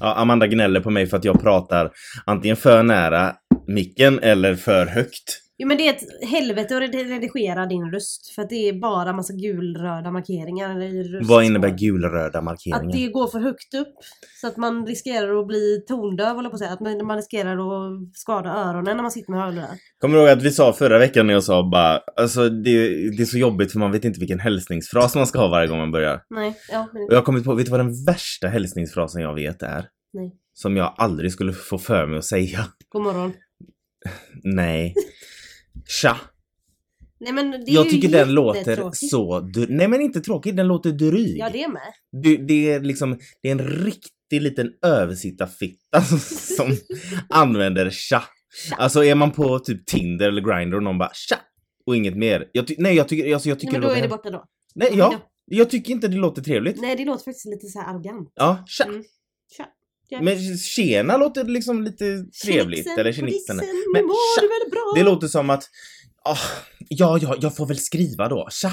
Ja, Amanda gnäller på mig för att jag pratar antingen för nära micken eller för högt. Jo men det är ett helvete att red- redigera din röst. För att det är bara massa gulröda markeringar i röst. Vad innebär gulröda Att markeringar? det går för högt upp. Så att man riskerar att bli tondöv håller på att säga. Att man, man riskerar att skada öronen när man sitter med hörlurar. Kommer du ihåg att vi sa förra veckan när jag sa bara, alltså det, det är så jobbigt för man vet inte vilken hälsningsfras man ska ha varje gång man börjar. Nej, ja. Men, Och jag har kommit på, vet du vad den värsta hälsningsfrasen jag vet är? Nej. Som jag aldrig skulle få för mig att säga. god morgon. Nej. Tja. Nej men det är Jag ju tycker den låter så... Nej men inte tråkig, den låter dryg. Ja det med. det, det är liksom, det är en riktig liten översittarfitta som använder tja. Tja. Alltså är man på typ Tinder eller Grindr och någon bara tja och inget mer. Jag ty- nej jag tycker, alltså, jag Nej, tycker men då låter är det borta då. Nej Ja, ja, jag tycker inte det låter trevligt. Nej det låter faktiskt lite så här arrogant. Ja, tja. Mm. Men tjena låter liksom lite trevligt. Tjenixen, Eller tjenixen. Men mår tja. du väl bra? Det låter som att, ah, ja, ja, jag får väl skriva då. Tja.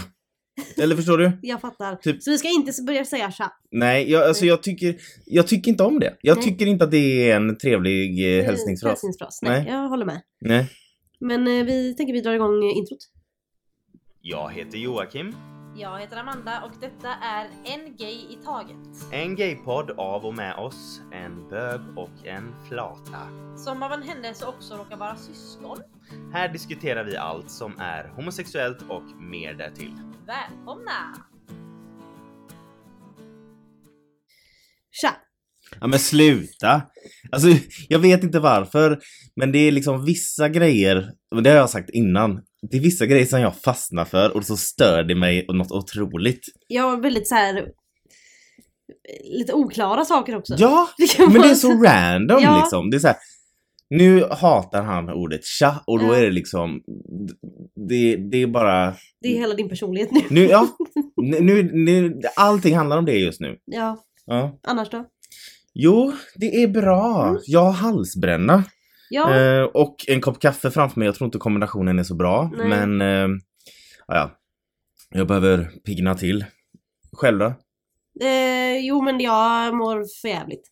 Eller förstår du? Jag fattar. Typ- Så vi ska inte börja säga tja. Nej, jag, alltså jag tycker, jag tycker inte om det. Jag Nej. tycker inte att det är en trevlig eh, Eh, hälsningsfras. Hälsningsfras. Nej, Nej. jag håller med. Nej. Men eh, vi tänker vi drar igång eh, introt. Jag heter Joakim. Jag heter Amanda och detta är En Gay i Taget. En gaypodd av och med oss, en bög och en flata. Som av en händelse också råkar vara syskon. Här diskuterar vi allt som är homosexuellt och mer därtill. Välkomna! Tja! Ja men sluta! Alltså jag vet inte varför, men det är liksom vissa grejer, det har jag sagt innan, det är vissa grejer som jag fastnar för och så stör det mig något otroligt. Jag har väldigt så här lite oklara saker också. Ja! Det Men det är så random Ja. liksom. Det är så här, nu hatar han ordet tja och då Ja. är det liksom, det, det är bara, Det är hela din personlighet nu. nu, ja, nu, nu, allting handlar om det just nu. Ja, Ja. annars då? Jo, det är bra. Mm. Jag har halsbränna. Ja, Eh, och en kopp kaffe framför mig. Jag tror inte kombinationen är så bra. Nej. Men, eh, ja, ja. Jag behöver pigna till. Själv då? eh, jo men jag mår för jävligt.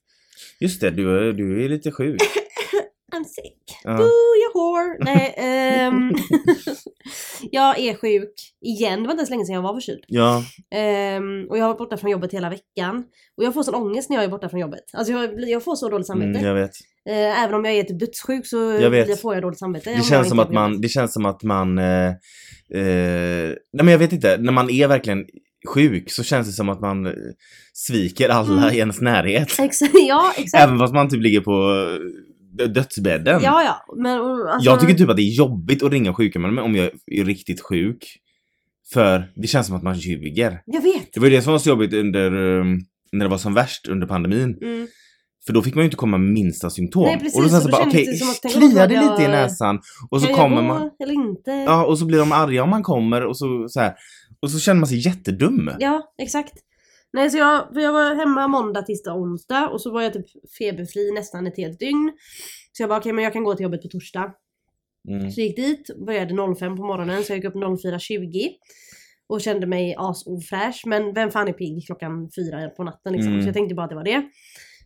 Just det, du, är- du är lite sjuk. I'm sick. Ja. Boo, jag whore. Nej, ehm, jag är sjuk igen. Det var inte ens länge sedan jag var förkyld. Ja, Ehm, och jag har varit borta från jobbet hela veckan. Och jag får sån ångest när jag är borta från jobbet. Alltså jag, jag får så dåligt samvete. mm, jag vet. Eh, även om jag är typ dödssjuk så Jag vet. får jag dåligt samvete. Det känns, som att man, det känns som att man... Eh, eh, nej men jag vet inte, när man är verkligen sjuk så känns det som att man sviker alla Mm. i ens närhet. Exakt, ja exakt. Även fast man typ ligger på dödsbädden. Ja ja. Men, alltså, Jag tycker typ att det är jobbigt att ringa sjukhuset om jag är riktigt sjuk. För det känns som att man ljuger. Jag vet. Det var ju det som var så jobbigt under, um, när det var som värst under pandemin. Mm. För då fick man ju inte komma med minsta symptom. Nej, precis, och då sen så bara okej, om kliar det jag- lite i näsan? Och så kommer jag man, eller inte? ja och så blir de arga om man kommer och så, så här. Och så känner man sig jättedum. Ja, exakt. Nej, så jag, för jag var hemma måndag, tisdag, onsdag och så var jag typ feberfri nästan ett helt dygn. Så jag bara okej men jag kan gå till jobbet på torsdag. Mm. Så jag gick dit, började 05 på morgonen så jag gick upp 04.20. Och kände mig asofräsch men vem fan är pigg klockan fyra på natten liksom. Mm. Så jag tänkte bara att det var det.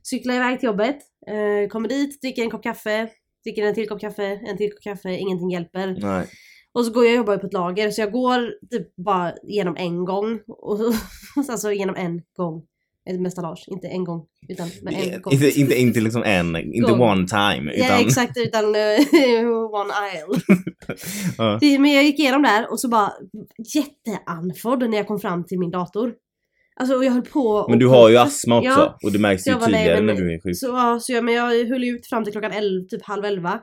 Cyklade iväg till jobbet, eh, kommer dit, dricker en kopp kaffe, dricker en till kopp kaffe, en till kopp kaffe, ingenting hjälper. Nej. Och så går jag och jobbar på ett lager så jag går typ bara genom en gång. Och så, alltså genom en gång. Ett mestalage, inte en gång. Utan med en gång. Inte, inte, inte liksom en, inte Gång. one time. Utan, Ja exakt, utan eh, one aisle. Det- Men jag gick igenom där och så bara jätteandfådd när jag kom fram till min dator. Alltså och jag höll på Men du har ju astma också. Ja, och det märks ju tydligare när du är sjuk. Så, ja, så jag, men jag höll ut fram till klockan 11, typ halv elva.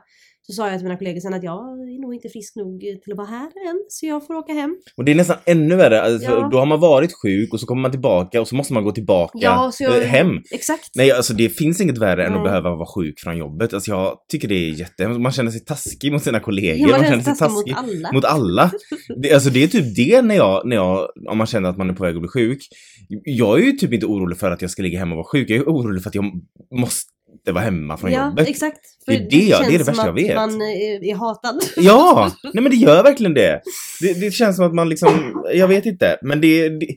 Så sa jag till mina kollegor sen att jag är nog inte frisk nog till att vara här än, så jag får åka hem. Och det är nästan ännu värre. Alltså, Ja. Då har man varit sjuk och så kommer man tillbaka och så måste man gå tillbaka Ja, jag, eh, hem. Exakt. Nej, alltså det finns inget värre än Nej. att behöva vara sjuk från jobbet. Alltså jag tycker det är jättehemskt. Man känner sig taskig mot sina kollegor. Ja, man man känner känner sig taskig taskig mot alla. mot alla. Det, alltså det är typ det när jag, när jag, om man känner att man är på väg att bli sjuk. Jag är ju typ inte orolig för att jag ska ligga hemma och vara sjuk. Jag är orolig för att jag måste vara hemma från ja, jobbet. exakt. Det är För det jag- det är det värsta jag vet. att man är, är hatad. Ja! Nej men det gör verkligen det. det. Det känns som att man liksom, jag vet inte. Men det, det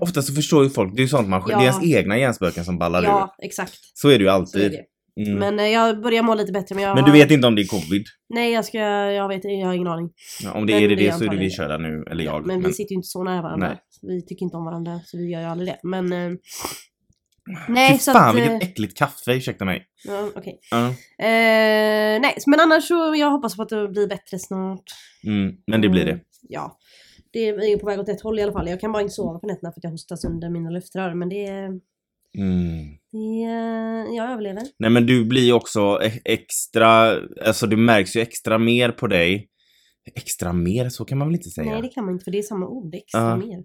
ofta så förstår ju folk, det är ju sånt man Ja. Det är ens egna hjärnspöken som ballar ur. Ja, exakt. Så är det ju alltid. det. Mm. Men, Men eh, jag börjar må lite bättre men jag du har- vet inte om det är covid? Nej jag ska, jag vet jag har ingen aning. Ja, om det Men är det, det det så är det vi antagligen kör där nu, eller jag. men, men- vi sitter ju inte så nära varandra. Nej. Vi tycker inte om varandra så vi gör ju aldrig det. Men... Eh, Fy nej så fan att... eh, vilket äckligt kaffe, ursäkta mig. ja, okej. Ja. Eh, nej men annars så jag hoppas på att det blir bättre snart. Mm, men det blir det. Mm, Ja. Det är på väg åt ett håll i alla fall. Jag kan bara inte sova på nätterna för att jag hostas under mina luftrör. Men det, Mm. det jag överlever. Nej men du blir ju också e- extra, alltså det märks ju extra mer på dig. Extra mer, så kan man väl inte säga? Nej det kan man inte för det är samma ord. Extra mer.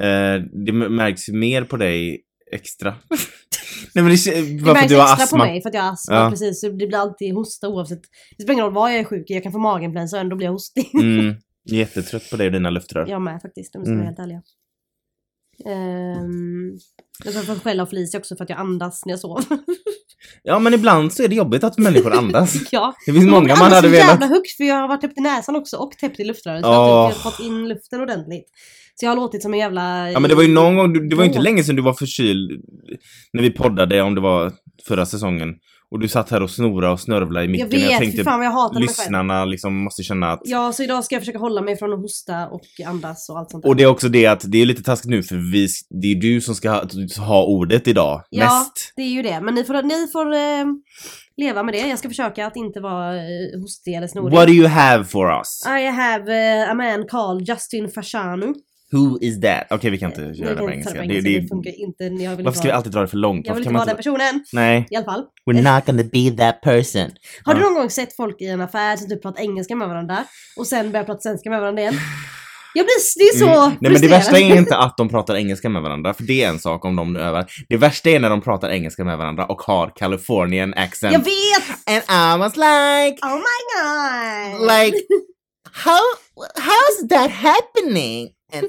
Eh, det märks ju mer på dig extra. Nej men det, Det bara för att du har extra astma. på mig för att jag har astma. Ja. Precis, så det blir alltid hosta oavsett. Det spelar ingen roll vad jag är sjuk i. Jag kan få maginfluensa och ändå blir jag hostig. Mm, jättetrött på dig och dina luftrör. Jag med faktiskt, om vi ska vara Mm. helt ärliga. Um, jag får skälla av Felicia också för att jag andas när jag sover. Ja men ibland så är det jobbigt att människor andas. ja. Det finns många man hade så velat... jävla högt för jag har varit täppt i näsan också och täppt i luftröret. Så Åh. jag har fått in luften ordentligt. Så jag har låtit som en jävla... Ja men det var ju någon gång, det var ju inte länge sedan du var förkyld när vi poddade, om det var förra säsongen. Och du satt här och snora och snörvla i micken. Jag vet, jag tänkte fan vad jag hatar mig själv. lyssnarna liksom måste känna att... Ja, så idag ska jag försöka hålla mig från att hosta och andas och allt sånt där. Och det är också det att det är lite taskigt nu för vi, det är du som ska ha, ha ordet idag. Ja. Mest. Det är ju det, men ni får, ni får eh, leva med det. Jag ska försöka att inte vara eh, hostig eller snorig. What do you have for us? I have eh, a man called Justin Fashanu. Who is that? Okej vi kan inte Nej, göra det på engelska. det Det, funkar inte. Jag vill varför ska vi alltid dra det för långt? Jag vill inte vara den personen. Nej. I alla fall. We're not gonna be that person. Har du någon gång sett folk i en affär som typ pratar engelska med varandra och sen börjar prata svenska med varandra igen? Jag blir, det är så Mm. Nej men det värsta är inte att de pratar engelska med varandra, för det är en sak om de övar. Det värsta är när de pratar engelska med varandra och har Californian accent. Jag vet! And I was like, Oh my god! like, how, how's that happening? And,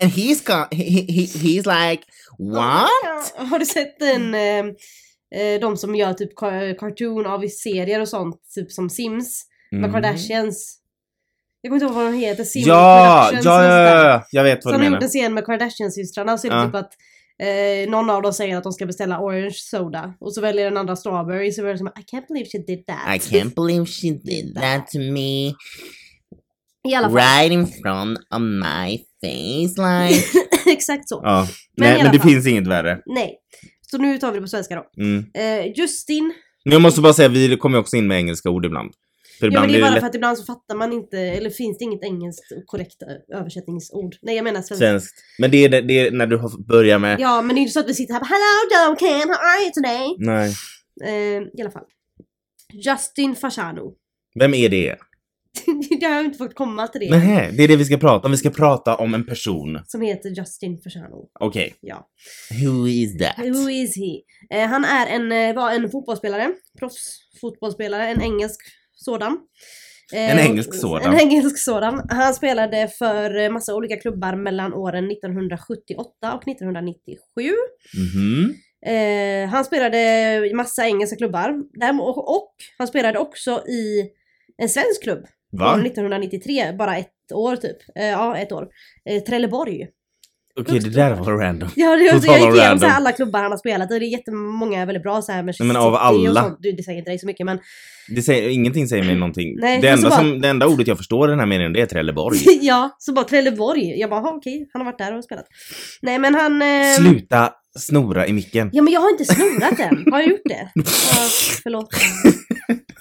and he's got, he, he, he's like, what? Har du sett den, eh, eh, de som gör typ cartoon av serier och sånt, typ som Sims, med Mm. Kardashians? Jag kommer inte ihåg vad de heter, Sims Ja, ja, ja, ja, jag vet Så vad de du har gjort menar. en scen med Kardashian-systrarna så är det Ja. typ att eh, någon av dem säger att de ska beställa orange soda och så väljer den andra strawberry så är det som I can't believe she did that. I can't believe she did that to me I alla fall. right in front of my face like. Exakt så. Ja, Men nej men det fall. finns inget värre. Nej. Så nu tar vi det på svenska då. Mm. Eh, Justin. Men jag måste bara säga, vi kommer ju också in med engelska ord ibland. För Ja ibland men det är bara lätt för att ibland så fattar man inte, eller finns det inget engelskt korrekt ö- översättningsord. Nej jag menar svenska. svenskt. Men det är, det, det är när du har- börjar med... Ja men det är inte så att vi sitter här och bara Hello Duncan, how are you today? Nej. Eh, I alla fall. Justin Fashanu. Vem är det? jag har inte fått komma till det. Nej, det är det vi ska prata om. Vi ska prata om en person. Som heter Justin Fashanu. Okej. Ja. Who is that? Who is he? Eh, han är en, eh, var en fotbollsspelare. Proffsfotbollsspelare. En engelsk sådan. Eh, En engelsk sådan. En engelsk sådan. Han spelade för eh, massa olika klubbar mellan åren 1978 och 1997. Mhm. Eh, han spelade i massa engelska klubbar. Och, och han spelade också i en svensk klubb. Va? År 1993, bara ett år typ. Eh, ja, ett år. Eh, Trelleborg. Okej, det där var random. Ja, det, jag gick igenom random. så här alla klubbar han har spelat i. Det är jättemånga väldigt bra så här med Nej, men av alla. Du, det säger inte dig så mycket men Det säger, ingenting säger mig någonting. Nej, det, enda bara- som, det enda ordet jag förstår i den här meningen det är Trelleborg. ja, så bara Trelleborg. Jag bara, "Jaha, okej, han har varit där och spelat. Nej men han... Eh... Sluta snora i micken. Ja men jag har inte snorat än. Har jag gjort det? Ja, förlåt.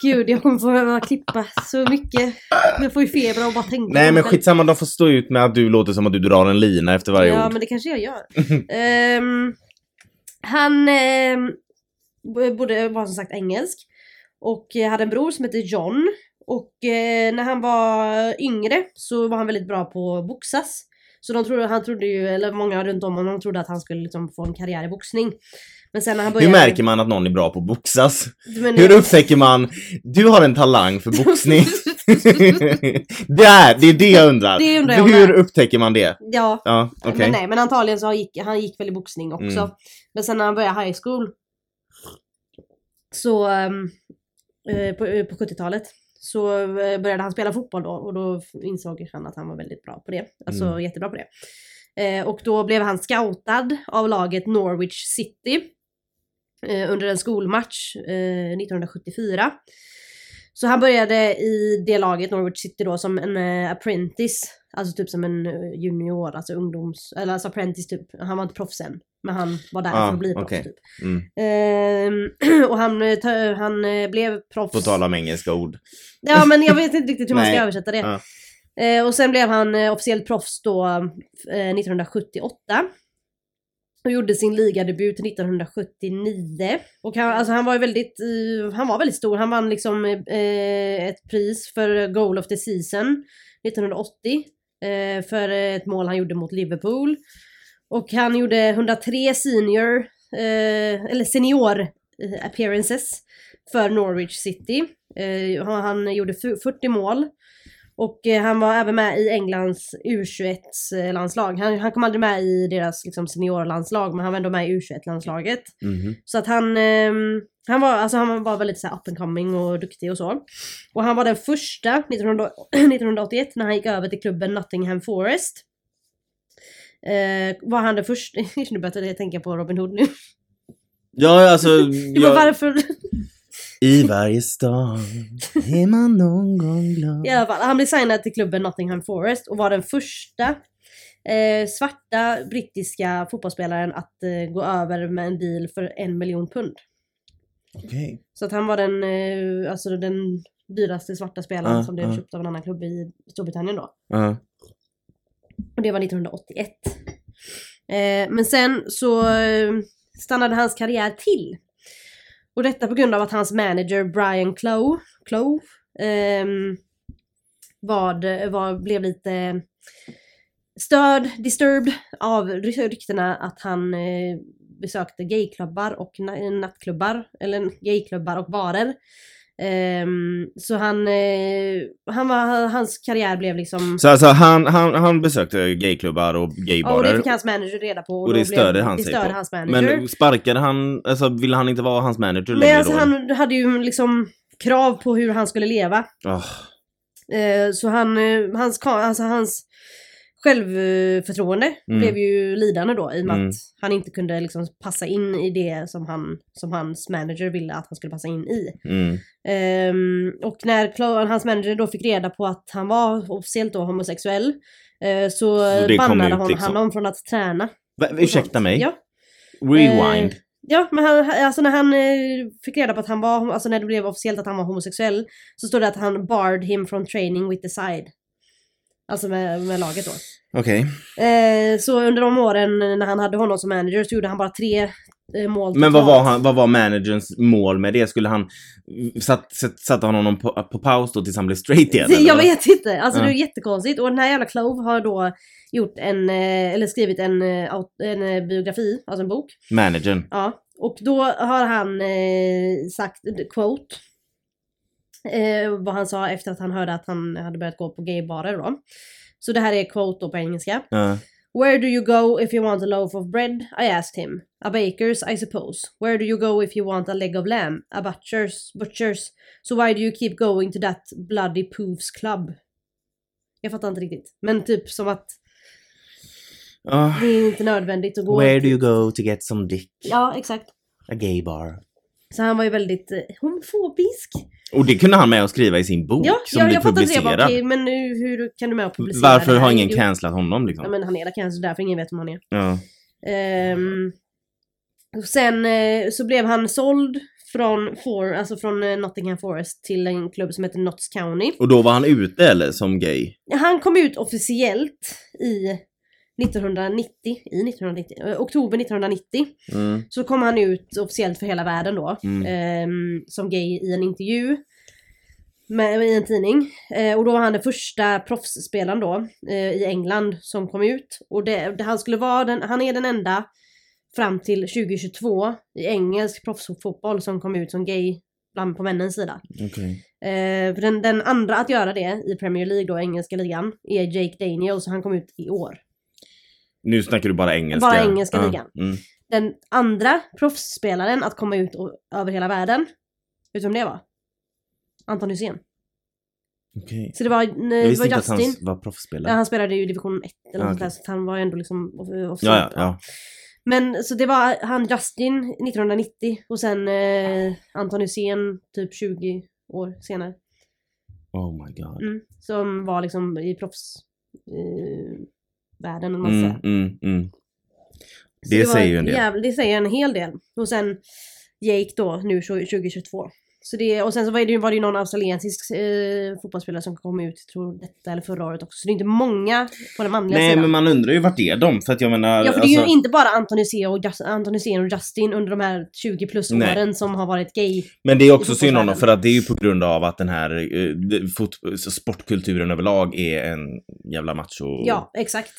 Gud, jag kommer få behöva klippa så mycket. Jag får ju feber och bara tänka Nej men skitsamma, de får stå ut med att du låter som att du drar en lina efter varje Ja ord. men det kanske jag gör. Ehm, han um, borde, var som sagt engelsk. Och hade en bror som hette John. Och eh, när han var yngre så var han väldigt bra på att boxas. Så de trodde, han trodde ju, eller många runt om honom trodde att han skulle liksom få en karriär i boxning. Men sen när han Hur började... märker man att någon är bra på att boxas? Men, Hur upptäcker man, du har en talang för boxning? det, är, det är det jag undrar. Det undrar jag Hur upptäcker man det? Ja, Ja, okej. men nej men antagligen så gick han gick väl i boxning också. Mm. Men sen när han började high school så ehm, eh, på, eh, på 70-talet så eh, började han spela fotboll då och då insåg han att han var väldigt bra på det. Alltså Mm. jättebra på det. Eh, och då blev han scoutad av laget Norwich City eh, under en skolmatch eh, 1974. Så han började i det laget, Norwich City då, som en eh, apprentice. Alltså typ som en eh, junior, alltså ungdoms... Eller alltså apprentice typ. Han var inte proffs än. Men han var där Ah, för att bli proffs typ. Mm. Ehm, och han, eh, han eh, blev proffs. På tal om engelska ord. Ja men jag vet inte riktigt hur man ska översätta det. Ja. Eh, och sen blev han eh, officiellt proffs då eh, 1978. Och gjorde sin ligadebut 1979. Och han, alltså han var ju väldigt, eh, han var väldigt stor. Han vann liksom eh, ett pris för Goal of the Season 1980. Eh, för ett mål han gjorde mot Liverpool. Och han gjorde 103 senior, eller senior appearances för Norwich City. Han, gjorde 40 mål. Och eh, han var även med i Englands U21-landslag. Han, han kom aldrig med i deras liksom, seniorlandslag, men han var ändå med i U21-landslaget. Mhm. Så att han, ehm, han, var, alltså, han var väldigt så här, up and coming och duktig och så. Och han var den första 1900 1981 när han gick över till klubben Nottingham Forest. Eh, var han den första, nu började jag tänka på Robin Hood nu. Ja, alltså... Jag, varför, I varje stad är man någon gång glad. i alla fall, han blev signad till klubben Nottingham Forest och var den första eh, svarta brittiska fotbollsspelaren att eh, gå över med en deal för en miljon pund. Okej. Så att han var den, eh, alltså den dyraste svarta spelaren Ja, som blev ja. köpt av en annan klubb i Storbritannien då. Ja. Och det var 1981. Eh, men sen så eh, stannade hans karriär till. Och detta på grund av att hans manager Brian Clough, Clough eh, var, var, blev lite störd, disturbed av ryktena att han eh, besökte gayklubbar och na- nattklubbar, eller gayklubbar och barer. Ehm, så han, eh, han var, hans karriär blev liksom Så alltså han, han, han besökte gayklubbar och Ja, och det gaybarer. fick hans manager reda på. Och då det störde han det sig störde på. hans manager. Men sparkade han, alltså ville han inte vara hans manager Men längre alltså då? han hade ju liksom krav på hur han skulle leva. Ah, Eh, så han, eh, hans, alltså hans självförtroende Mm. blev ju lidande då i och med Mm. att han inte kunde liksom passa in i det som, han, som hans manager ville att han skulle passa in i. mm. Ehm, och när hans manager då fick reda på att han var officiellt då homosexuell eh, så, Så bannade hon, liksom. han honom från att träna. Va, ursäkta sånt. mig? Ja. Rewind. Eh, Ja, men han, alltså när han eh, fick reda på att han var, alltså när det blev officiellt att han var homosexuell så stod det att han barred him from training with the side. Alltså med, med laget då. Okej. Eh, så under de åren när han hade honom som manager så gjorde han bara tre eh, mål Men vad var, han, vad var managerns mål med det? Skulle han... Satt, satt, satte han honom på, på paus då tills han blev straight igen? eller Jag vet inte, alltså Ja. det är jättekonstigt. Och den här jävla Clove har då gjort en, eh, eller skrivit en, eh, en eh, biografi, alltså en bok. Managern. Ja, och då har han eh, sagt, quote, eh, vad han sa efter att han hörde att han hade börjat gå på gaybarer då. Så det här är quote då på engelska. Ja. Where do you go if you want a loaf of bread? I asked him. A baker's, I suppose. Where do you go if you want a leg of lamb? A butcher's. Butcher's. So why do you keep going to that bloody poofs club? Jag fattar inte riktigt. Men typ som att Ah, det är inte nödvändigt att gå... where do you go to get some dick? Ja, exakt. A gay bar. Så han var ju väldigt eh, homofobisk. Och det kunde han med att skriva i sin bok Ja, som ja blev jag inte det. Publicerad. bara, okej, men nu, hur kan du med att publicera Varför har ingen cancelat honom liksom? Ja men han är cancer därför ingen vet vem han är. Ja. Och sen eh, så blev han såld från, For, alltså från eh, Nottingham Forest till en klubb som heter Notts County. Och då var han ute eller som gay? Han kom ut officiellt i 1990, i 1990, eh, oktober 1990. Mm. Så kom han ut officiellt för hela världen då. Mm. ehm, som gay i en intervju. Med, i en tidning. Eh, och då var han den första proffsspelaren då eh, i England som kom ut. Och det, det, han skulle vara den, han är den enda fram till 2022 i engelsk proffsfotboll som kom ut som gay bland på männens sida. Okej. Eh, den, den andra att göra det i Premier League då, engelska ligan, är Jake Daniels han kom ut i år. Nu snackar du bara engelska. Bara engelska Ja. ligan. Mm. Den andra proffsspelaren att komma ut och, över hela världen, vet du vem det var? Anton Hysén. Okej. Så det var, Jag det visste var inte att han var Ja, proffsspelare. han spelade ju i division 1 eller Ah, något där, så han var ju ändå liksom off- officiellt. Ja, ja, ja. Men så det var han Justin 1990 och sen eh, Anton Hysén typ 20 år senare. Oh my god. Mm, som var liksom i proffs eh, världen om man Mm, mm, mm. Så Det var säger ju en del. Jävla, det säger en hel del. Och sen Jake då nu 2022. Så det, och sen så var det, ju- var det ju någon australiensisk eh, fotbollsspelare som kom ut, tror detta eller förra året också. Så det är inte många på den manliga Nej sidan. men man undrar ju vart är de? För att jag menar... Ja för det är ju alltså- inte bara Anton Hysén och, Just, Anton och Justin under de här 20 plus Nej. åren som har varit gay. Men det är också synd om dem för att det är ju på grund av att den här eh, fot, sportkulturen överlag är en jävla macho... Ja, exakt.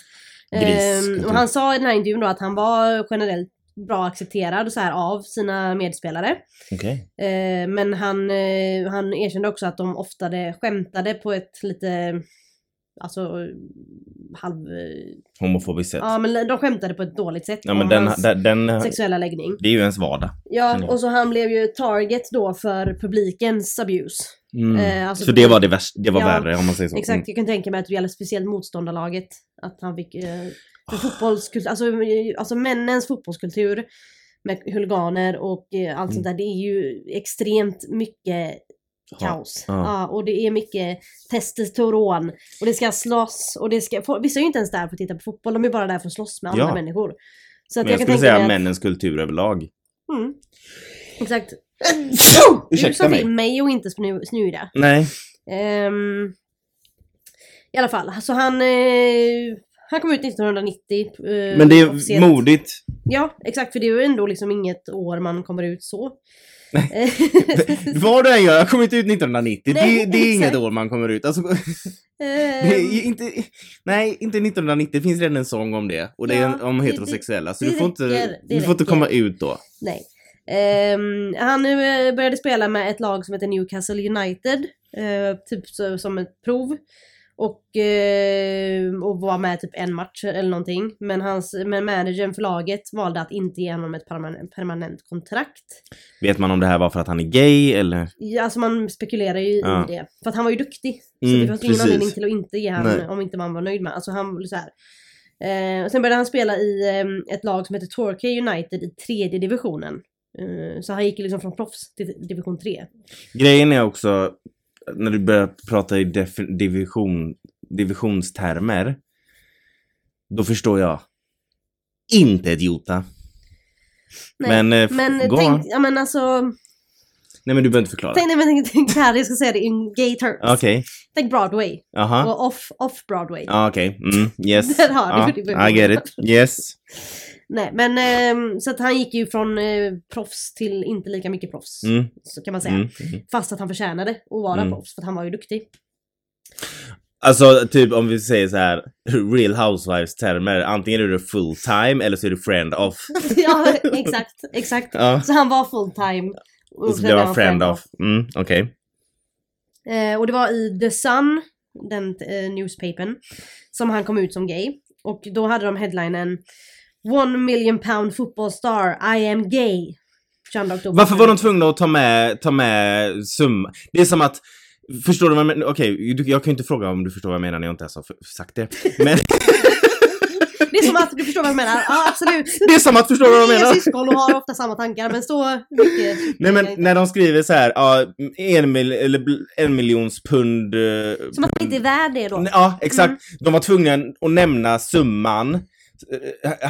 Griskultur. Ehm, och han sa i den här intervjun då att han var generellt bra accepterad så här av sina medspelare. Okej. Eh, men han, eh, han erkände också att de oftare skämtade på ett lite, alltså halv... eh, Homofobiskt sätt. Ja men de skämtade på ett dåligt sätt Ja men om den, hans den, den, sexuella läggning. det är ju ens vardag. Ja, och så han blev ju target då för publikens abuse. Mm. Eh, alltså så det var det värsta, det var Ja, värre om man säger så. Exakt, jag kan tänka mig att det gäller speciellt motståndarlaget. Att han fick... Eh, för fotbollskultur, alltså, alltså männens fotbollskultur med huliganer och eh, allt Mm. sånt där. Det är ju extremt mycket kaos. Ja. Ja. och det är mycket testosteron. Och det ska slåss och det ska... Vissa är ju inte ens där för att titta på fotboll, de är bara där för att slåss med andra Ja. människor. Så att Men jag kan skulle säga att- männens kultur överlag. Mm. Exakt. du sa till mig och inte snu, snuda. Nej. Ehm, I alla fall, så han, eh, han kom ut 1990. eh, Men det är officiellt. modigt. Ja, exakt, för det är ju ändå liksom inget år man kommer ut så. Vad du än gör, jag kom inte ut 1990. Nej, det, det är inget år man kommer ut. Alltså, det Ehm, är inte, nej, inte 1990. Det finns redan en sång om det. Och det är Ja, om det- heterosexuella. Så det du får inte, räcker, du får inte komma ut då. nej. Ehm, han eh, började spela med ett lag som heter Newcastle United, eh, typ som ett prov. Och, eh, och var med typ en match eller någonting. Men, hans, men managern för laget valde att inte ge honom ett permanent, permanent kontrakt. Vet man om det här var för att han är gay eller? Ja, alltså man spekulerar ju Ja. i det. För att han var ju duktig. Så Mm, det fanns ingen anledning till att inte ge Nej. om inte man var nöjd med. Alltså han så här. Eh, och sen började han spela i eh, ett lag som heter Torquay United i tredje divisionen. Eh, så han gick liksom från proffs till division 3. Grejen är också, när du börjar prata i division, divisionstermer, då förstår jag inte ett jota. Nej, Men, eh, men gå tänk, ja men alltså, Nej men du behöver inte förklara. tänk, nej, men tänk, så här, jag ska säga det in gay terms. Okej, Tänk Broadway jaha. och off, off Broadway. Ja, Okej, mm, yes. Där har du ja, det. I get it. Yes. Nej men ehm, så att han gick ju från eh, proffs till inte lika mycket proffs. Mm, Så kan man säga. mm, mm. Fast att han förtjänade att vara Mm. proffs för att han var ju duktig. Alltså typ om vi säger så här Real Housewives termer, antingen är du full time eller så är du friend off. ja exakt, exakt. Ja. Så han var full time. Och så blev han friend off. Mm, okej. Eh, och det var i The Sun, den eh, newspapern, som han kom ut som gay. Och då hade de headlinen One million pound football star, I am gay. 22 oktober. Varför var de tvungna att ta med, ta med summa? Det är som att Förstår du vad jag menar? Okej, du- jag kan ju inte fråga om du förstår vad jag menar när jag inte ens har sagt det. Men Det är som att du förstår vad jag menar. Ja absolut. det är som att förstå vad jag menar. syskon och har ofta samma tankar men så mycket. Nej men när de skriver så här, ja, en, mil, eller en miljons pund. eh, Som att han inte är värd det då. Ja, exakt. Mm. De var tvungna att nämna summan.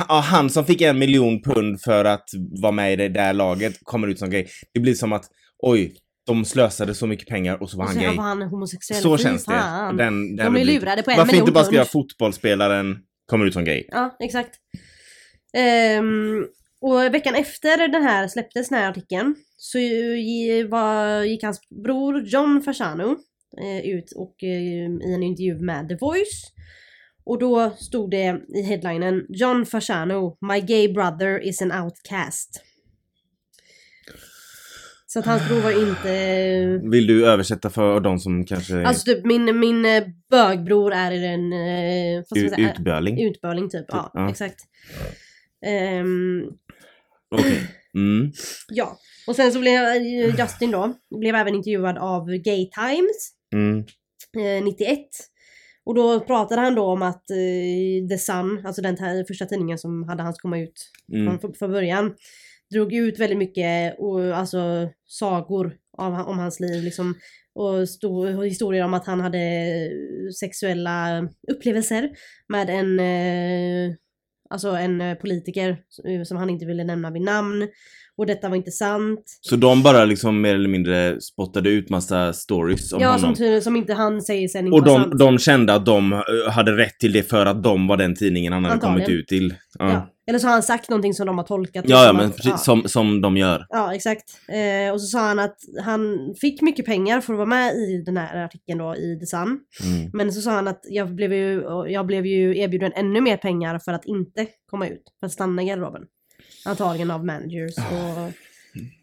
Han som fick en miljon pund för att vara med i det där laget kommer ut som gay. Det blir som att, oj, de slösade så mycket pengar och så var Och han gay. var han homosexuell. Så Fy känns det. fan. Den, den De rubriken. lurade på en Varför inte bara skriva fotbollsspelaren kommer ut som gay? Ja, exakt. Ehm, och veckan efter den här släpptes den här artikeln så var, gick hans bror John Fasciano eh, ut och eh, i en intervju med The Voice. Och då stod det i headlinen John Fasciano, my gay brother is an outcast. Så att hans bror var inte... Vill du översätta för de som kanske Alltså typ min, min eh, bögbror är en... Eh, säga? utböling? Utböling typ, ja, ja. exakt. Ehm, Okej. Mm. ja, och sen så blev eh, Justin då, blev även intervjuad av Gay Times. Mm. eh, 91. Och då pratade han då om att eh, The Sun, alltså den här första tidningen som hade hans komma ut Mm. från, från början, drog ut väldigt mycket och, alltså, sagor av, om hans liv liksom. Och, och historier om att han hade sexuella upplevelser med en, eh, alltså en eh, politiker som han inte ville nämna vid namn. Och detta var inte sant. Så de bara liksom mer eller mindre spottade ut massa stories om Ja, honom. som, ty- som inte han säger sen inte Och de, sant. de kände att de eh, hade rätt till det för att de var den tidningen han hade Antagligen. kommit ut till. Ja, ja. Eller så har han sagt någonting som de har tolkat. ja, ja som men att- precis, som, som de gör. Ja, exakt. Eh, och så sa han att han fick mycket pengar för att vara med i den här artikeln då i The Sun. Mm. Men så sa han att jag blev ju, jag blev ju erbjuden ännu mer pengar för att inte komma ut. För att stanna i garderoben. Antagligen av managers och...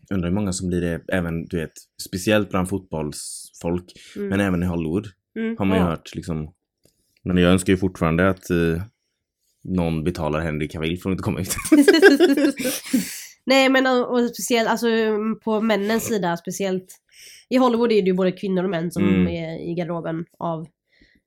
Undrar hur många som blir det även, du vet, speciellt bland fotbollsfolk, Mm, men även i Hollywood mm, har man ju ja. hört liksom. Men jag önskar ju fortfarande att eh, någon betalar Henry Cavill för att inte komma ut. Nej men och, och speciellt alltså på männens sida speciellt. I Hollywood är det ju både kvinnor och män som Mm. är i garderoben av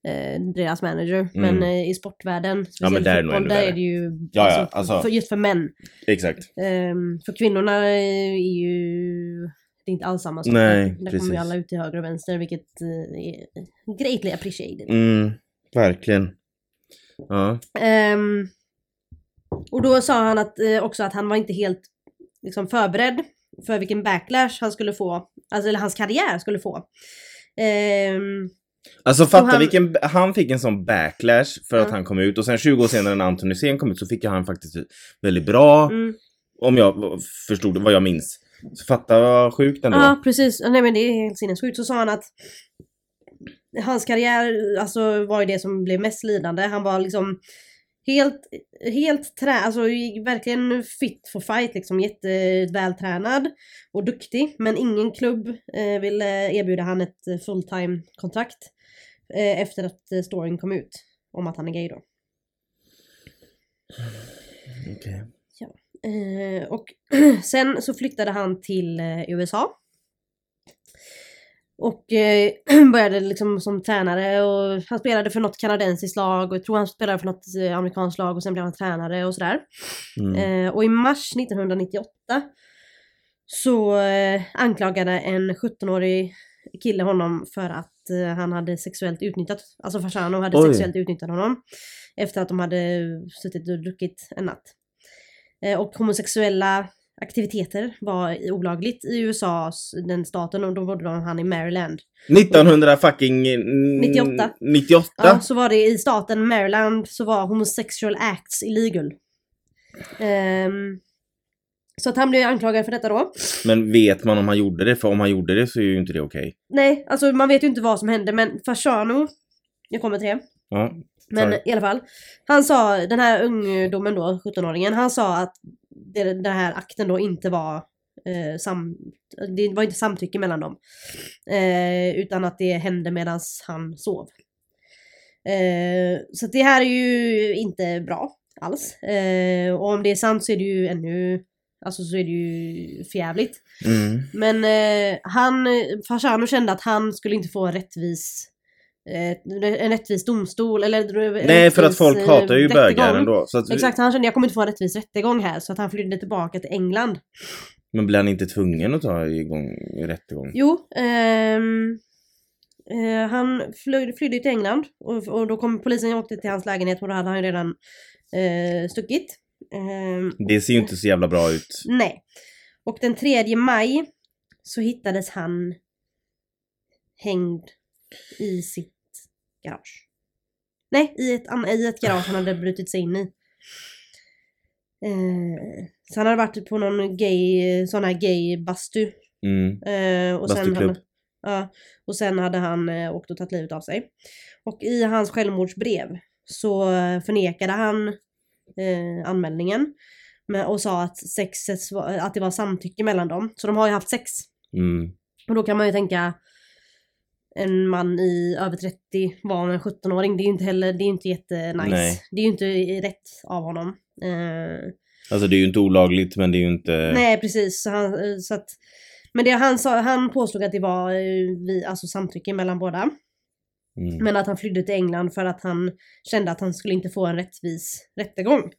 eh, deras manager. Mm. Men eh, i sportvärlden, men speciellt där är fotboll, ännu där är det ju Ja, ja, alltså, alltså- För, just för män. Exakt. Ehm, för kvinnorna är ju det är inte alls samma sak. Nej, där kommer ju alla ut till höger och vänster vilket eh, är greatly appreciated. Mm, verkligen. Ja. Ehm, och då sa han att, eh, också att han var inte helt liksom, förberedd för vilken backlash han skulle få, alltså eller hans karriär skulle få. Ehm, Alltså fatta han- vilken, han fick en sån backlash för att han kom ut och sen 20 år senare när Anton Hysén kom ut så fick han faktiskt väldigt bra, mm, om jag förstod vad jag minns. Så fatta vad sjukt ändå. ja precis, nej men det är helt sinnessjukt. Så sa han att hans karriär alltså, var ju det som blev mest lidande. Han var liksom helt, helt trä, alltså verkligen fit for fight liksom, jättevältränad och duktig. Men ingen klubb eh, ville erbjuda han ett fulltime kontrakt efter att eh, storyn kom ut om att han är gay då. Okej. Eh, och sen så flyttade han till eh, USA. Och eh, började liksom som tränare och han spelade för något kanadensiskt lag och jag tror han spelade för något eh, amerikanskt lag och sen blev han tränare och sådär. Mm. Eh, och i mars 1998 så eh, anklagade en 17-årig kille honom för att eh, han hade sexuellt utnyttjat, alltså Fasano hade Oj. sexuellt utnyttjat honom. Efter att de hade suttit och druckit en natt. Eh, och homosexuella aktiviteter var olagligt i USA, den staten, och då bodde de han i Maryland. 1900 fucking... mm, 98. 98? Ja, så var det i staten Maryland så var homosexual acts illegal. Ehm, så att han blev anklagad för detta då. Men vet man om han gjorde det? För om han gjorde det så är ju inte det okej. Nej, alltså man vet ju inte vad som hände men Fasano, jag kommer till det. Ja. Men i alla fall. Han sa, den här ungdomen då, 17-åringen, han sa att det, den här akten då inte var eh, sam, det var inte samtycke mellan dem. Eh, utan att det hände medan han sov. Eh, så det här är ju inte bra alls. Eh, och om det är sant så är det ju ännu, alltså så är det ju förjävligt. Mm. Men eh, han, Fasano kände att han skulle inte få en rättvis eh, en rättvis domstol eller Nej, för att folk eh, hatar ju bögar ändå. Så att, Exakt, han kände jag kommer inte få en rättvis rättegång här så att han flydde tillbaka till England. Men blir han inte tvungen att ta igång rättegång? Jo, ehm, eh, han fly, flydde till England och, och då kom polisen och åkte till hans lägenhet och då hade han ju redan eh, stuckit. Ehm, Det ser ju inte så jävla bra ut. Nej. Och den 3 maj så hittades han hängd i sitt garage. Nej, i ett, i ett garage han hade brutit sig in i. Eh, så han hade varit på någon gay, sån här gay bastu. Mm. Eh, och, sen Bastuklubb. hade, ja, och sen hade han eh, åkt och tagit livet av sig. Och i hans självmordsbrev så eh, förnekade han eh, anmälningen. Men, och sa att sexet, att det var samtycke mellan dem. Så de har ju haft sex. Mm. Och då kan man ju tänka en man i över 30 var med en 17-åring. Det är ju inte heller, det är inte jättenice. Nej. Det är ju inte rätt av honom. Eh, Alltså det är ju inte olagligt men det är ju inte... Nej precis. Så han, eh, så att, men det han, sa, han påstod att det var eh, vi, alltså samtycke mellan båda. Mm. Men att han flydde till England för att han kände att han skulle inte få en rättvis rättegång.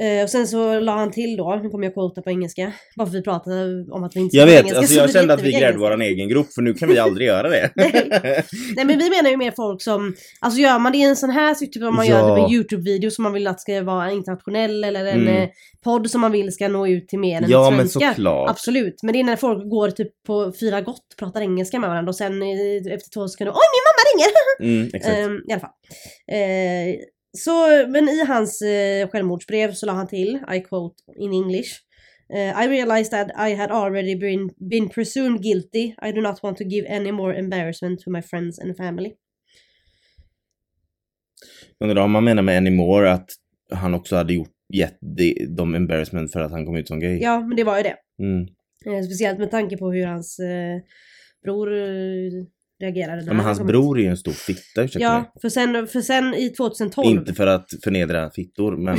Eh, och sen så la han till då, nu kommer jag quota på engelska, bara för att vi pratade om att vi inte Jag vet, engelska, alltså så jag kände att vi grävde våran egen grop för nu kan vi aldrig göra det. Nej men vi menar ju mer folk som, alltså gör man det i en sån här typ om man gör Ja. typ en YouTube-video som man vill att ska vara internationell eller en Mm. eh, podd som man vill ska nå ut till mer än ja men svenskar. såklart. Absolut, men det är när folk går typ på fyra gott, pratar engelska med varandra och sen eh, efter två sekunder Oj min mamma ringer! Mm, exakt. Ehm, I alla fall. Eh, så, men i hans eh, självmordsbrev så la han till, I quote in English. eh, I realized that I had already been, been presumed guilty. I do not want to give any more embarrassment to my friends and family. Undrar om man menar med anymore att han också hade gjort gett de, de embarrassment för att han kom ut som gay. Ja, men det var ju det. Mm. Eh, speciellt med tanke på hur hans eh, bror eh, reagerade. Ja, men han hans bror är ju en stor fitta, ursäkta mig. Ja, för sen, för sen i 2012. Inte för att förnedra fittor, men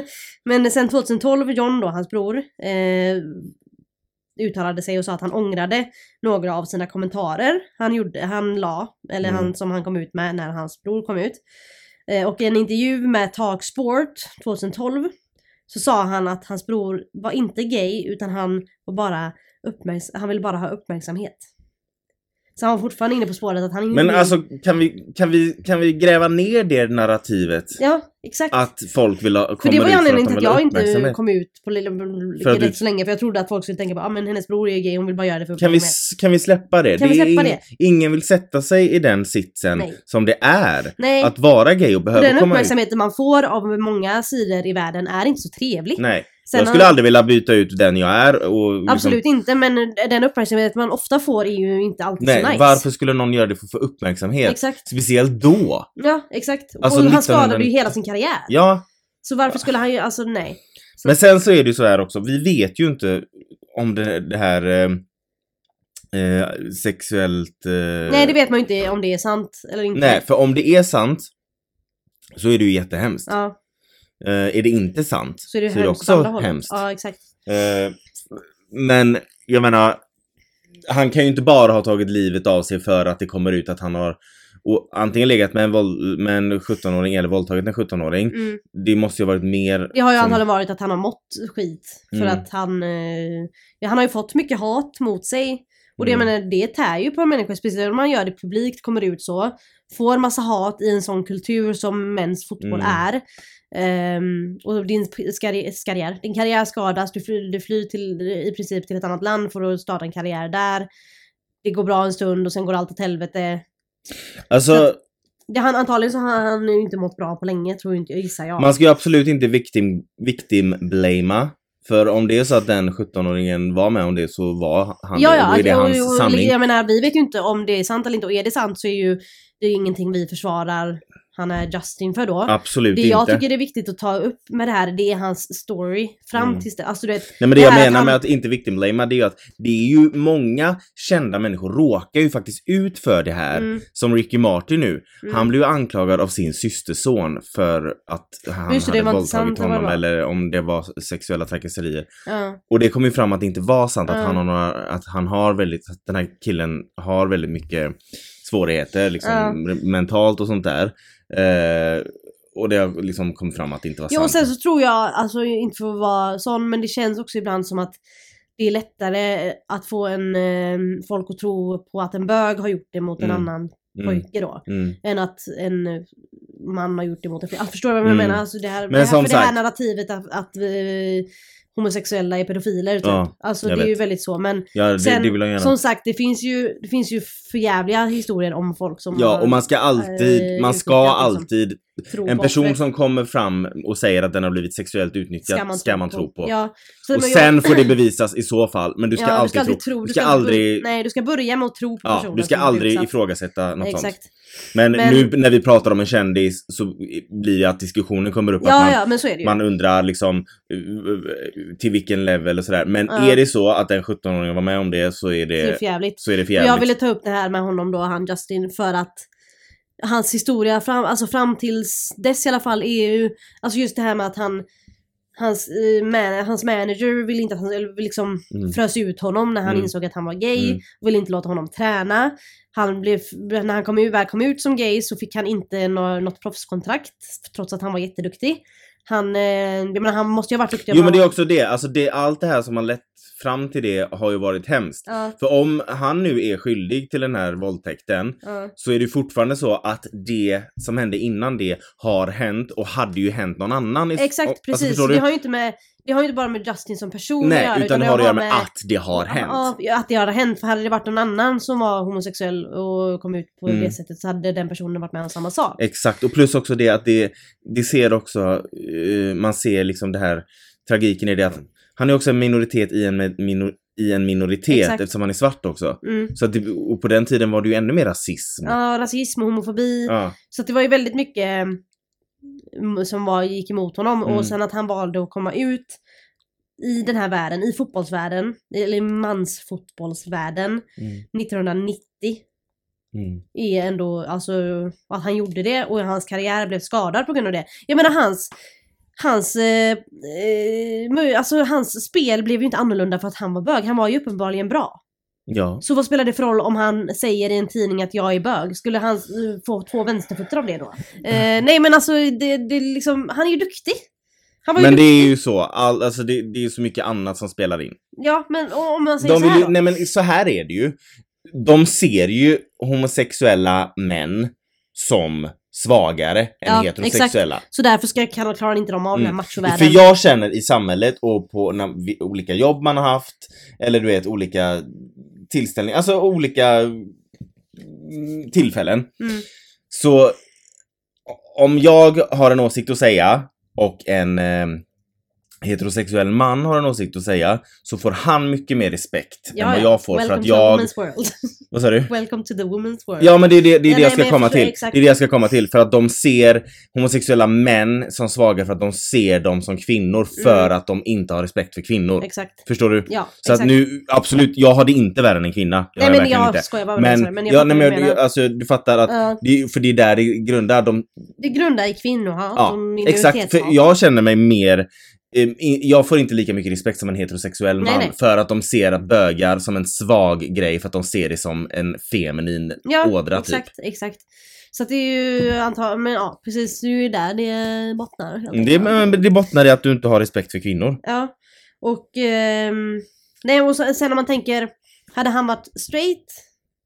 Men sen 2012, John då, hans bror, eh, uttalade sig och sa att han ångrade några av sina kommentarer han gjorde, han la, eller Mm. han som han kom ut med när hans bror kom ut. Eh, och i en intervju med Talksport 2012 så sa han att hans bror var inte gay utan han var bara uppmärks- han ville bara ha uppmärksamhet. Så han var fortfarande inne på spåret att han inte Men alltså kan vi, kan, vi, kan vi gräva ner det narrativet? Ja, exakt. Att folk vill ha, För det var ju att anledningen till att jag inte kom ut på lilla att rätt du- så länge för jag trodde att folk skulle tänka på ah, men hennes bror är gay, hon vill bara göra det för Kan vi, kan vi släppa det? Kan det vi släppa ing- Ingen vill sätta sig i den sitsen Nej. som det är. Nej, Att vara gay och och behöva den komma ut. uppmärksamheten man får av många sidor i världen är inte så trevlig. Nej. Sen jag skulle har- aldrig vilja byta ut den jag är och liksom, Absolut inte, men den uppmärksamhet man ofta får är ju inte alltid Nej, så nice. varför skulle någon göra det för att få uppmärksamhet? Exakt. Speciellt då. Ja, exakt. Alltså, och han 1900 skadade ju hela sin karriär. Ja, Så varför skulle han ju, alltså nej. Så- men sen så är det ju så här också, vi vet ju inte om det, det här eh, eh, sexuellt... Eh, Nej, det vet man ju inte om det är sant eller inte. Nej, för om det är sant så är det ju jättehemskt. Ja, Eh, är det inte sant så är det, så är det också hemskt. Ja, exakt. Eh, men jag menar, han kan ju inte bara ha tagit livet av sig för att det kommer ut att han har och antingen legat med en, våld, med en 17-åring eller våldtagit en 17-åring. Mm. Det måste ju ha varit mer... Det har ju som- antagligen varit att han har mått skit. För Mm. att han, eh, ja, han har ju fått mycket hat mot sig. Och det, Mm. jag menar, det tär ju på en människa, speciellt om man gör det publikt, kommer ut så. Får massa hat i en sån kultur som mäns fotboll Mm. är. Ehm, och din karriär, din karriär skadas, du flyr, du flyr till, i princip till ett annat land för att starta en karriär där. Det går bra en stund och sen går allt åt helvete. Alltså, Så- Det, han, antagligen så har han ju inte mått bra på länge, tror inte, gissar jag. man ska ju absolut inte victim, victim blama. För om det är så att den 17-åringen var med om det så var han Ja, det. Och då är det och- hans och- och- sanning. Jag menar, vi vet ju inte om det är sant eller inte. Och är det sant så är ju det är ingenting vi försvarar han är Justin för då. Absolut det inte. jag tycker är viktigt att ta upp med det här, det är hans story fram Mm. tills det. Alltså du vet, Nej men det, det jag menar han- med att inte victim blama det är ju att det är ju många kända människor råkar ju faktiskt ut för det här. mm, Som Ricky Martin nu. mm. Han blev ju anklagad av sin systerson för att han Just det, det hade våldtagit honom det eller om det var sexuella trakasserier. ja. Och det kom ju fram att det inte var sant, att, han har några, att han har väldigt, att den här killen har väldigt mycket svårigheter liksom Ja. mentalt och sånt där. Eh, och det har liksom kommit fram att det inte var Ja sant. och sen så tror jag, alltså inte för att vara sån, men det känns också ibland som att det är lättare att få en, eh, folk att tro på att en bög har gjort det mot en Mm. annan Mm, pojke då. mm. Än att en man har gjort det mot en flicka. Alltså, förstår du vad jag Mm. menar? Alltså det här, Men det här, för det här sagt- narrativet att, att vi, homosexuella är pedofiler typ. Ja, alltså det jag är ju vet. väldigt så. Men Ja, det, sen, det som sagt, det finns ju, det finns ju förjävliga historier om folk som Ja, har och man ska alltid, eh, man ska liksom, alltid, tro en på person offret. som kommer fram och säger att den har blivit sexuellt utnyttjad ska man, tro på. Ja, så Och sen jag- får det bevisas i så fall, men du ska ja, alltid du ska tro. tro. Du ska inte aldrig, Nej, du ska börja med att tro på ja, personen. du ska aldrig utsatt. ifrågasätta något sånt. Exakt. Men, Men- nu när vi pratar om en kändis så blir det att diskussionen kommer upp att Ja, man, ja, men så är det ju. man undrar liksom uh, till vilken level och sådär. Men Ja. är det så att en 17-åring var med om det så är Så det är det, förjävligt. så är det förjävligt. jag ville ta upp det här med honom då, han Justin, för att hans historia fram, alltså fram tills dess i alla fall är ju, alltså just det här med att han hans, eh, man, hans manager ville inte att han, eller liksom Mm. frös ut honom när han Mm. insåg att han var gay. Mm. Ville inte låta honom träna. Han blev, när han kom ut, väl kom ut som gay så fick han inte nå, något proffskontrakt trots att han var jätteduktig. Han, eh, jag menar, han måste ju ha varit duktig. Jo men det är också det, alltså det, allt det här som har lett fram till det har ju varit hemskt. Ja, För om han nu är skyldig till den här våldtäkten ja. så är det fortfarande så att det som hände innan det har hänt och hade ju hänt någon annan. Exakt, alltså, precis. förstår det har ju inte med, det har ju inte bara med Justin som person Nej, att göra. utan det har att göra med att det har hänt. Ja, att det har hänt. För hade det varit någon annan som var homosexuell och kom ut på Mm. det sättet så hade den personen varit med om samma sak. Exakt, och plus också det att det, det ser också, eh, man ser liksom det här, tragiken i det att han är också en minoritet i en, med- minor, i en minoritet Exakt. eftersom han är svart också. Mm. Så att det, och på den tiden var det ju ännu mer rasism. Ja, rasism och homofobi. Ja. Så det var ju väldigt mycket som var, gick emot honom. Mm. Och sen att han valde att komma ut i den här världen, i fotbollsvärlden, eller mansfotbollsvärlden, Mm. 1990. Mm. är ändå, alltså att han gjorde det och hans karriär blev skadad på grund av det. Jag menar hans, hans, eh, eh, alltså hans spel blev ju inte annorlunda för att han var bög. Han var ju uppenbarligen bra. Ja. Så vad spelar det för roll om han säger i en tidning att jag är bög? Skulle han eh, få två vänsterfötter av det då? Eh, nej men alltså det, det liksom, han är ju duktig. Men det duktig. är ju så, all, alltså det, det är ju så mycket annat som spelar in. Ja men om man säger De så här ju, då. nej men så här är det ju. De ser ju homosexuella män som svagare än Ja, heterosexuella. Så därför ska, kan, klarar inte de av den här Mm. machovärlden. För jag känner i samhället och på när, olika jobb man har haft, eller du vet olika tillställningar, alltså olika mm, tillfällen. Mm. Så om jag har en åsikt att säga och en eh, heterosexuell man har en åsikt att säga så får han mycket mer respekt än vad jag får för att jag... Vad sa du? Welcome to the woman's world. Ja men det är det, det, är Nej, det jag ska jag komma till. exakt. Det är det jag ska komma till. För att de ser homosexuella män som svaga för att de ser dem som kvinnor för Mm. att de inte har respekt för kvinnor. Exakt. Förstår du? Ja, Så exakt. att nu, absolut, jag har det inte värre än en kvinna. Jag Nej men verkligen jag inte. skojar bara Men, men jag ja, nej, men menar. alltså du fattar att Ja, det för det är där det grundar. De, det grundar i kvinnohat ja, och exakt. För jag känner mig mer jag får inte lika mycket respekt som en heterosexuell man nej. för att de ser att bögar som en svag grej för att de ser det som en feminin Ja, ådra typ. exakt, exakt. Så att det är ju antagligen, men ja precis, det är ju där det bottnar. Mm, Det, men det bottnar i att du inte har respekt för kvinnor. Ja. Och, ehm, nej och så, sen om man tänker, hade han varit straight,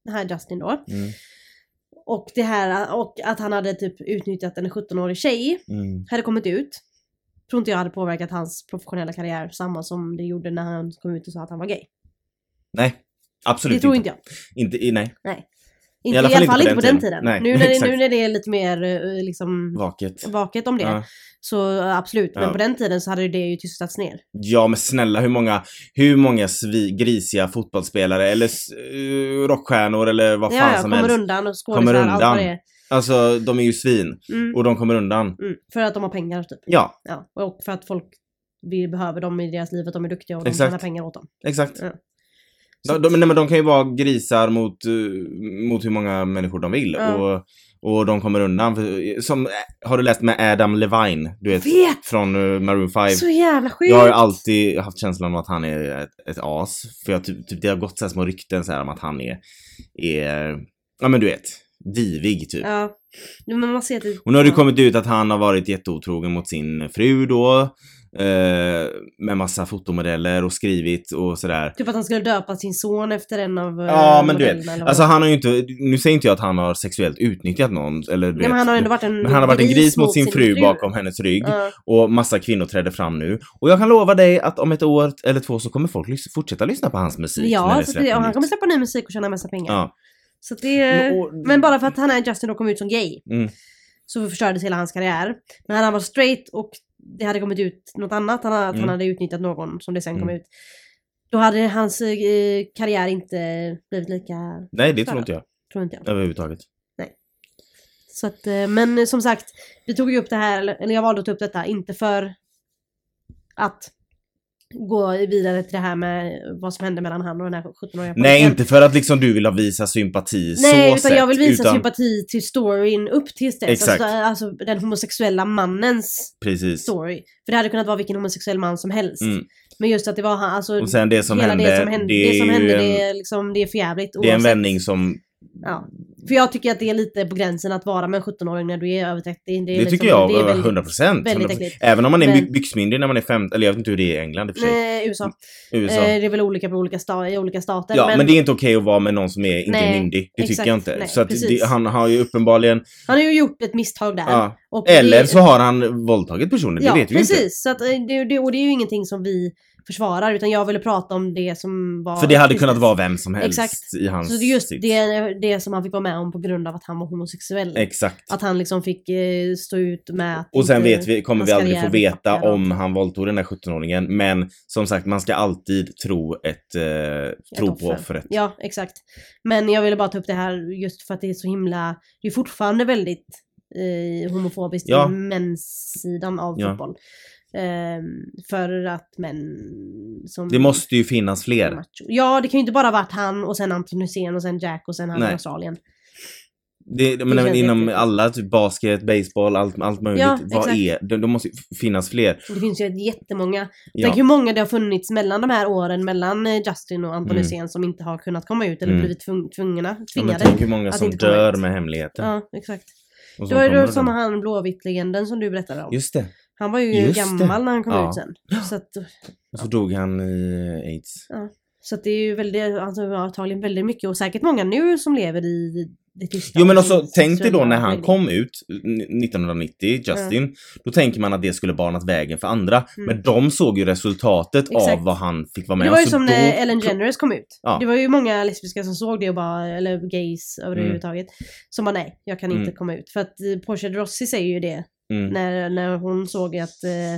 det här Justin då, Mm. och det här, och att han hade typ utnyttjat en 17-årig tjej, Mm. hade kommit ut. Tror inte jag hade påverkat hans professionella karriär samma som det gjorde när han kom ut och sa att han var gay. Nej, absolut det tror inte jag. Inte, i- nej, Inte, I alla fall, inte på den tiden. Nej, nu, när det, nu när det är lite mer eh, liksom vaket. vaket om det. Ja. Så eh, absolut, men Ja. på den tiden så hade det ju tystats ner. ja men snälla hur många, hur många svi, grisiga fotbollsspelare eller uh, rockstjärnor eller vad fan Ja, ja, som kommer helst. undan och Kommer skådisar, allt vad det är. Alltså de är ju svin Mm, och de kommer undan. mm, för att de har pengar typ. Ja, Ja, och för att folk vi behöver dem i deras liv, att de är duktiga och de Exakt. tjänar pengar åt dem. exakt. Ja. De, de, nej, men de kan ju vara grisar mot, eh, mot hur många människor de vill. Ja. Och, och de kommer undan. För, som, har du läst med Adam Levine? Du vet, Vet! från uh, Maroon 5. Så jävla sjukt! Jag har alltid haft känslan av att han är ett, ett as. För jag, typ, typ, det har gått så här små rykten så här om att han är, är, ja men du vet, divig typ. Ja. Men man ser det. Och nu har det kommit ut att han har varit jätteotrogen mot sin fru då. Eh, med massa fotomodeller och skrivit och sådär. Typ att han skulle döpa sin son efter en av eh, Ja men du vet, alltså han har ju inte, nu säger inte jag att han har sexuellt utnyttjat någon eller du Nej, men vet, han har ändå varit en men han har varit en gris mot sin fru bakom hennes rygg Ja. och massa kvinnor trädde fram nu. Och jag kan lova dig att om ett år eller två så kommer folk fortsätta lyssna på hans musik. när Ja, det så släpper det, han kommer släppa ny musik och tjäna massa pengar. Ja. Så det, Men, och- men bara för att han är Justin och kom ut som gay Mm. så förstördes hela hans karriär. Men hade han varit straight och det hade kommit ut något annat, han, att Mm. han hade utnyttjat någon som det sen kom Mm. ut. Då hade hans eh, karriär inte blivit lika, Nej det tror inte jag tror inte jag. överhuvudtaget. Så att, eh, men eh, som sagt, vi tog ju upp det här, eller eller jag valde att ta upp detta, inte för att gå vidare till det här med vad som hände mellan han och den här 17-åriga Nej, pojken. inte för att liksom du vill ha visa sympati Nej, så utan sett, jag vill visa utan, sympati till storyn upp tills dess. Exakt. Alltså, alltså den homosexuella mannens Precis. story. För det hade kunnat vara vilken homosexuell man som helst. Mm. Men just att det var han, alltså Och sen det som hela hände, det som hände, det det, som är hände det, en, är liksom, det är för jävligt det är en vändning som, Ja. För jag tycker att det är lite på gränsen att vara med en 17-åring när du är över 30. Det, är det liksom, tycker jag, det är väldigt- 100 procent. Även om man är Men- by- byxmyndig när man är 15, eller jag vet inte hur det är i England i och för sig. Nej, USA. USA. Eh, det är väl olika på olika, sta i olika stater. Ja, men, det är inte okej att vara med någon som är inte Nej, myndig. Det tycker exakt. jag inte. Nej, så precis. det, han har ju uppenbarligen, Han har ju gjort ett misstag där. ja. Eller det, så har han våldtagit personen, det ja, vet vi precis. inte. Så att, det, det, och det är ju ingenting som vi försvarar utan jag ville prata om det som var... För det hade kunnat vara vem som helst Exakt. i hans Så det är just det, det som han fick vara med om på grund av att han var homosexuell. Exakt. Att han liksom fick eh, stå ut med att Och sen vet vi, kommer vi aldrig få veta om han våldtog den där 17-åringen. Men som sagt, man ska alltid tro ett, eh, tro på offer. offret. Ja, exakt. Men jag ville bara ta upp det här just för att det är så himla, det är fortfarande väldigt eh, homofobiskt Ja. i menssidan av Ja. fotboll. Ehm, för att män som... Det måste ju finnas fler. macho. Ja, det kan ju inte bara varit han och sen Anton Hysén och sen Jack och sen han i. Australien. Det, men känns inom jätteäckligt. alla, typ basket, baseball, allt, allt möjligt. Ja, Vad är det? Det måste finnas fler. Det finns ju jättemånga. Ja. Tänk hur många det har funnits mellan de här åren mellan eh, Justin och Anton Mm. Hysén som inte har kunnat komma ut eller Mm. blivit tvung, tvungna, Ja, men tvingade. tänk hur många som dör ut. med hemligheter. Ja, exakt. Det var ju det som han Blåvitt-legenden som du berättade om. Just det. Han var ju Just gammal det. när han kom Ja. ut sen. Så att, Och så dog han i aids. så att det är ju väldigt, alltså, antagligen väldigt mycket och säkert många nu som lever i det tysta. Jo men också, tänk dig då när han läggning. kom ut n- 1990, Justin. Då tänker man att det skulle banat vägen för andra. Mm. Men de såg ju resultatet Exakt. av vad han fick vara med Det om. var ju Så som då- när Ellen DeGeneres kom ut. Ja. Det var ju många lesbiska som såg det och bara, eller gays överhuvudtaget. Som bara nej, jag kan inte Mm. komma ut. För att eh, Portia de Rossi säger ju det Mm. när, när hon såg att eh,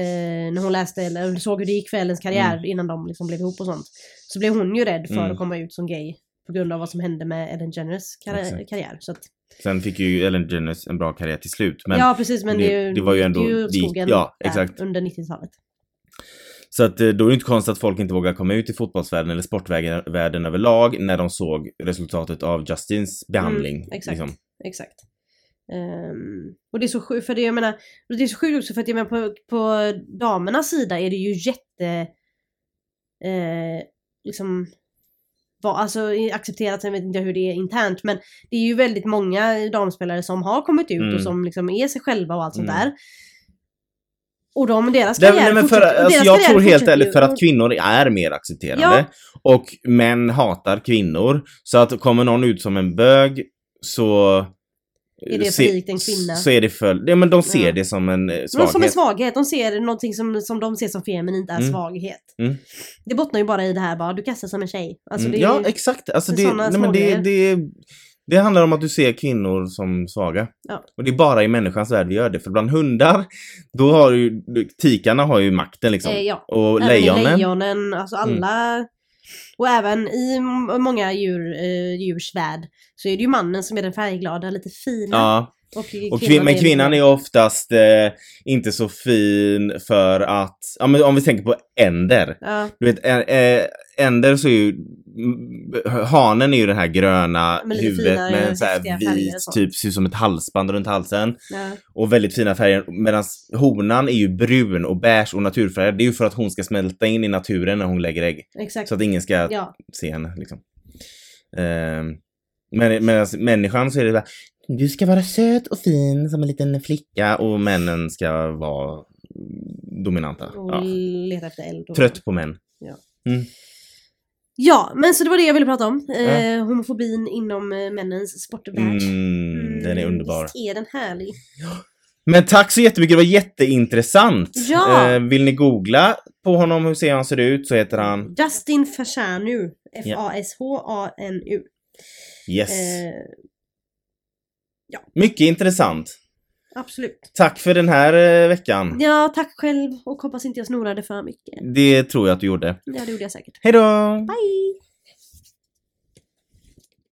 eh, när hon läste eller såg hur det gick för Ellens karriär innan de liksom blev ihop och sånt. Så blev hon ju rädd för Mm. att komma ut som gay på grund av vad som hände med Ellen Jeners karri- karriär. Så att, Sen fick ju Ellen DeGeneres en bra karriär till slut. Men, ja precis men det, det- det var ju ändå- ju skogen ja, där exakt. under 90-talet. Så att eh, då är det inte konstigt att folk inte vågar komma ut i fotbollsvärlden eller sportvärlden överlag när de såg resultatet av Justins behandling. Mm, exakt. liksom. Exakt. Ehm, och det är så sjukt, för det jag menar, och det är så sjukt också för att jag menar på, på damernas sida är det ju jätte, eh, liksom, var, alltså accepterat, jag vet inte hur det är internt, men det är ju väldigt många damspelare som har kommit ut Mm. och som liksom är sig själva och allt sånt Mm. där. Och de, deras karriär nej, men för, alltså, jag tror helt ärligt för att kvinnor är mer accepterande. Och män hatar kvinnor. Så att kommer någon ut som en bög så... Är det för likt en kvinna? Så är det för... Ja, men de ser Ja. det som en eh, Men svaghet. som en svaghet. De ser någonting som, som de ser som feminint är Mm. svaghet. Mm. Det bottnar ju bara i det här bara, du kastar som en tjej. Alltså Mm, ja, exakt. Alltså, det nej, men det, det, det handlar om att du ser kvinnor som svaga. Ja. Och det är bara i människans värld vi gör det. För bland hundar, då har ju... Tikarna har ju makten liksom. eh, ja. Och Även lejonen. Mm. lejonen, alltså alla. Och även i många djur, eh, djurs värld så är det ju mannen som är den färgglada, lite fina. Ja, Och, och kvin- men kvinnan är oftast eh, inte så fin för att... Ja, men om vi tänker på änder. Ja, Du vet, ä- änder så är ju... m- Hanen är ju den här gröna lite huvudet fina, med en så här vit, typ ser ut som ett halsband runt halsen. ja, Och väldigt fina färger. Medan honan är ju brun och beige och naturfärgad. Det är ju för att hon ska smälta in i naturen när hon lägger ägg. exakt. Så att ingen ska Ja, se henne liksom. Men medan människan så är det bara, du ska vara söt och fin som en liten flicka och männen ska vara dominanta. och Ja. leta efter eld. Trött på män. Ja, men så det var det jag ville prata om. Eh, Ja. homofobin inom eh, männens sportvärld. Mm, den är underbar. Visst är den härlig. Men tack så jättemycket, det var jätteintressant. Ja. Eh, vill ni googla på honom, hur ser han ser ut, så heter han Justin Fashanu. F-A-S-H-A-N-U. Yes. Eh, Mycket intressant. Absolut. Tack för den här eh, veckan. Ja, tack själv och hoppas inte jag snorade för mycket. Det tror jag att du gjorde. Ja, det gjorde jag säkert. Hej då! Bye!